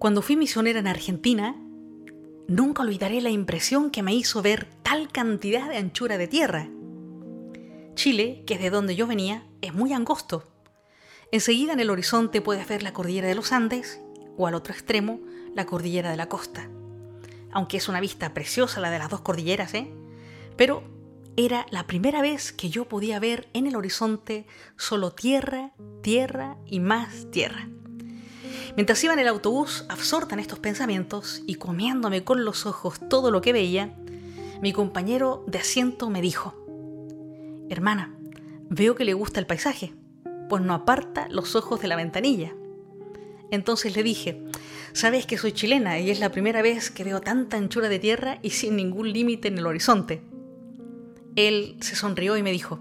Cuando fui misionera en Argentina, nunca olvidaré la impresión que me hizo ver tal cantidad de anchura de tierra. Chile, que es de donde yo venía, es muy angosto. Enseguida en el horizonte puedes ver la cordillera de los Andes o al otro extremo la cordillera de la costa. Aunque es una vista preciosa la de las dos cordilleras, ¿eh? Pero era la primera vez que yo podía ver en el horizonte solo tierra, tierra y más tierra. Mientras iba en el autobús, absorta en estos pensamientos y comiéndome con los ojos todo lo que veía, mi compañero de asiento me dijo, Hermana, veo que le gusta el paisaje, pues no aparta los ojos de la ventanilla. Entonces le dije, sabes que soy chilena y es la primera vez que veo tanta anchura de tierra y sin ningún límite en el horizonte. Él se sonrió y me dijo,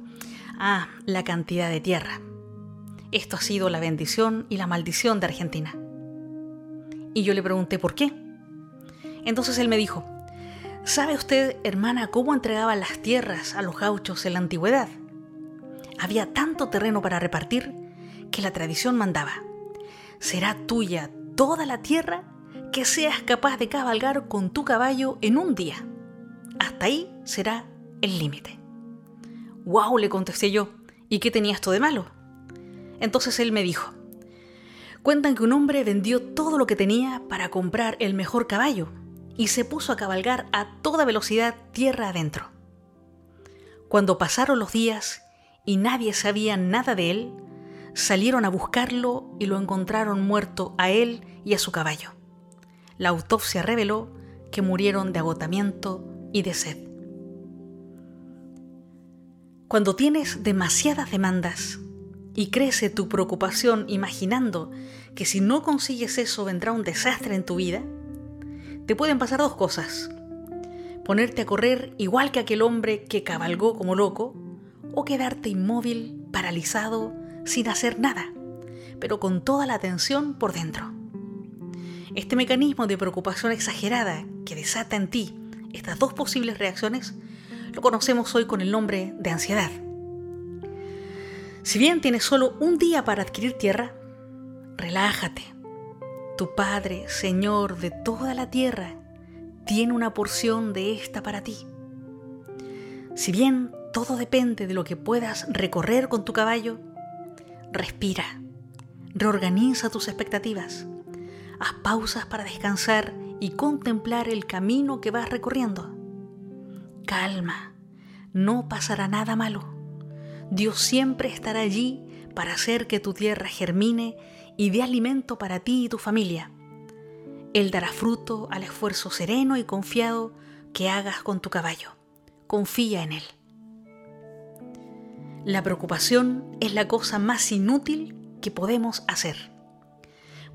ah, la cantidad de tierra. Esto ha sido la bendición y la maldición de Argentina. Y yo le pregunté por qué. Entonces él me dijo, ¿sabe usted, hermana, cómo entregaban las tierras a los gauchos en la antigüedad? Había tanto terreno para repartir que la tradición mandaba, será tuya toda la tierra que seas capaz de cabalgar con tu caballo en un día. Hasta ahí será el límite. ¡Wow! le contesté yo. ¿Y qué tenía esto de malo? Entonces él me dijo, cuentan que un hombre vendió todo lo que tenía para comprar el mejor caballo y se puso a cabalgar a toda velocidad tierra adentro. Cuando pasaron los días y nadie sabía nada de él, salieron a buscarlo y lo encontraron muerto a él y a su caballo. La autopsia reveló que murieron de agotamiento y de sed. Cuando tienes demasiadas demandas y crece tu preocupación imaginando que si no consigues eso vendrá un desastre en tu vida, te pueden pasar dos cosas. Ponerte a correr igual que aquel hombre que cabalgó como loco o quedarte inmóvil, paralizado, sin hacer nada, pero con toda la atención por dentro. Este mecanismo de preocupación exagerada que desata en ti estas dos posibles reacciones lo conocemos hoy con el nombre de ansiedad. Si bien tienes solo un día para adquirir tierra, relájate. Tu Padre, Señor de toda la tierra, tiene una porción de esta para ti. Si bien todo depende de lo que puedas recorrer con tu caballo, respira, reorganiza tus expectativas, haz pausas para descansar y contemplar el camino que vas recorriendo. Calma, no pasará nada malo. Dios siempre estará allí para hacer que tu tierra germine y dé alimento para ti y tu familia. Él dará fruto al esfuerzo sereno y confiado que hagas con tu caballo. Confía en Él. La preocupación es la cosa más inútil que podemos hacer.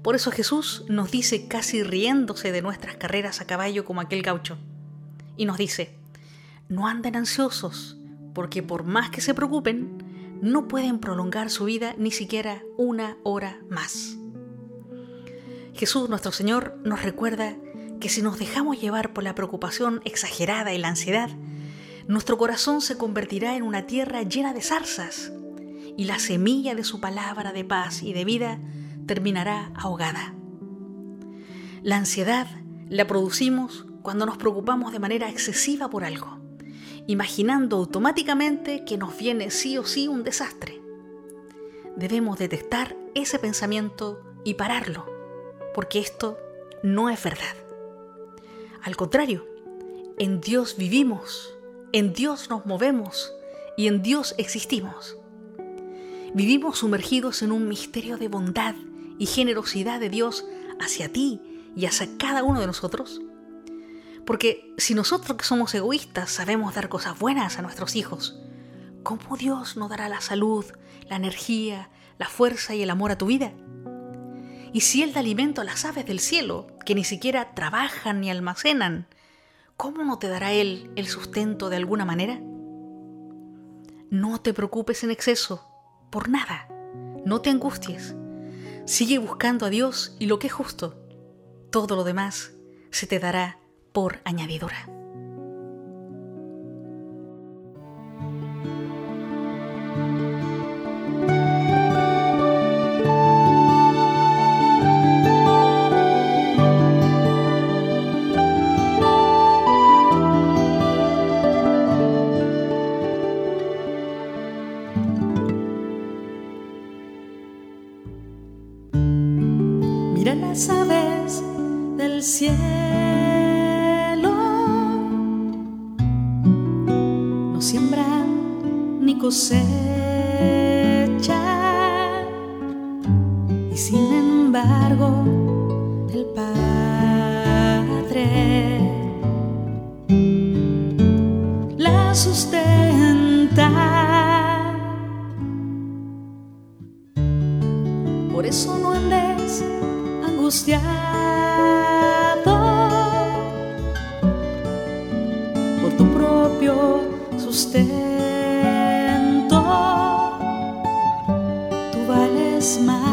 Por eso Jesús nos dice casi riéndose de nuestras carreras a caballo como aquel gaucho. Y nos dice, no anden ansiosos, porque por más que se preocupen, no pueden prolongar su vida ni siquiera una hora más. Jesús nuestro Señor nos recuerda que si nos dejamos llevar por la preocupación exagerada y la ansiedad, nuestro corazón se convertirá en una tierra llena de zarzas y la semilla de su palabra de paz y de vida terminará ahogada. La ansiedad la producimos cuando nos preocupamos de manera excesiva por algo, imaginando automáticamente que nos viene sí o sí un desastre. Debemos detectar ese pensamiento y pararlo, porque esto no es verdad. Al contrario, en Dios vivimos en Dios nos movemos y en Dios existimos. Vivimos sumergidos en un misterio de bondad y generosidad de Dios hacia ti y hacia cada uno de nosotros. Porque si nosotros que somos egoístas sabemos dar cosas buenas a nuestros hijos, ¿cómo Dios nos dará la salud, la energía, la fuerza y el amor a tu vida? Y si Él da alimento a las aves del cielo, que ni siquiera trabajan ni almacenan, ¿cómo no te dará Él el sustento de alguna manera? No te preocupes en exceso, por nada, no te angusties. Sigue buscando a Dios y lo que es justo. Todo lo demás se te dará por añadidura. Mira las aves del cielo. ni cosecha. Y sin embargo, el Padre la sustenta. Por eso no andes angustiado por tu propio sustento. as.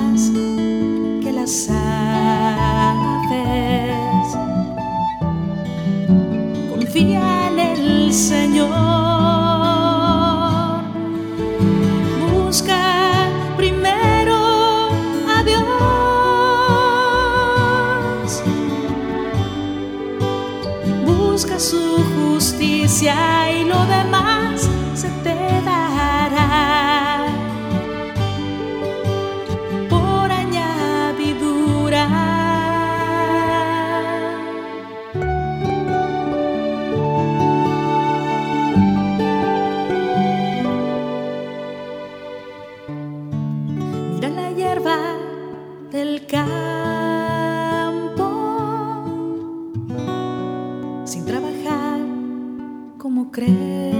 campo sin trabajar como crees.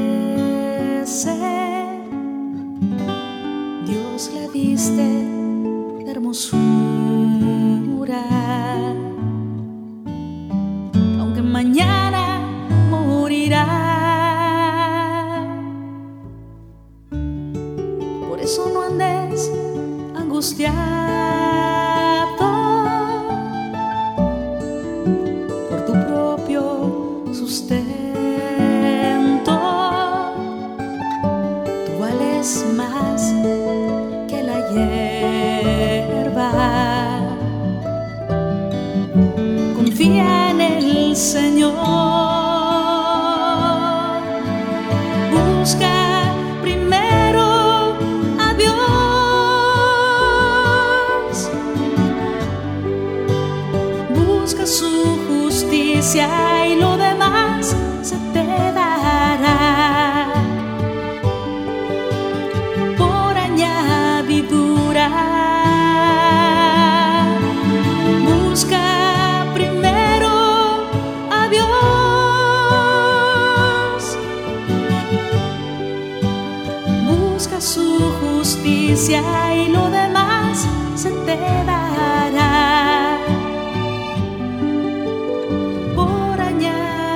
justicia y lo demás se te dará. Por añadidura.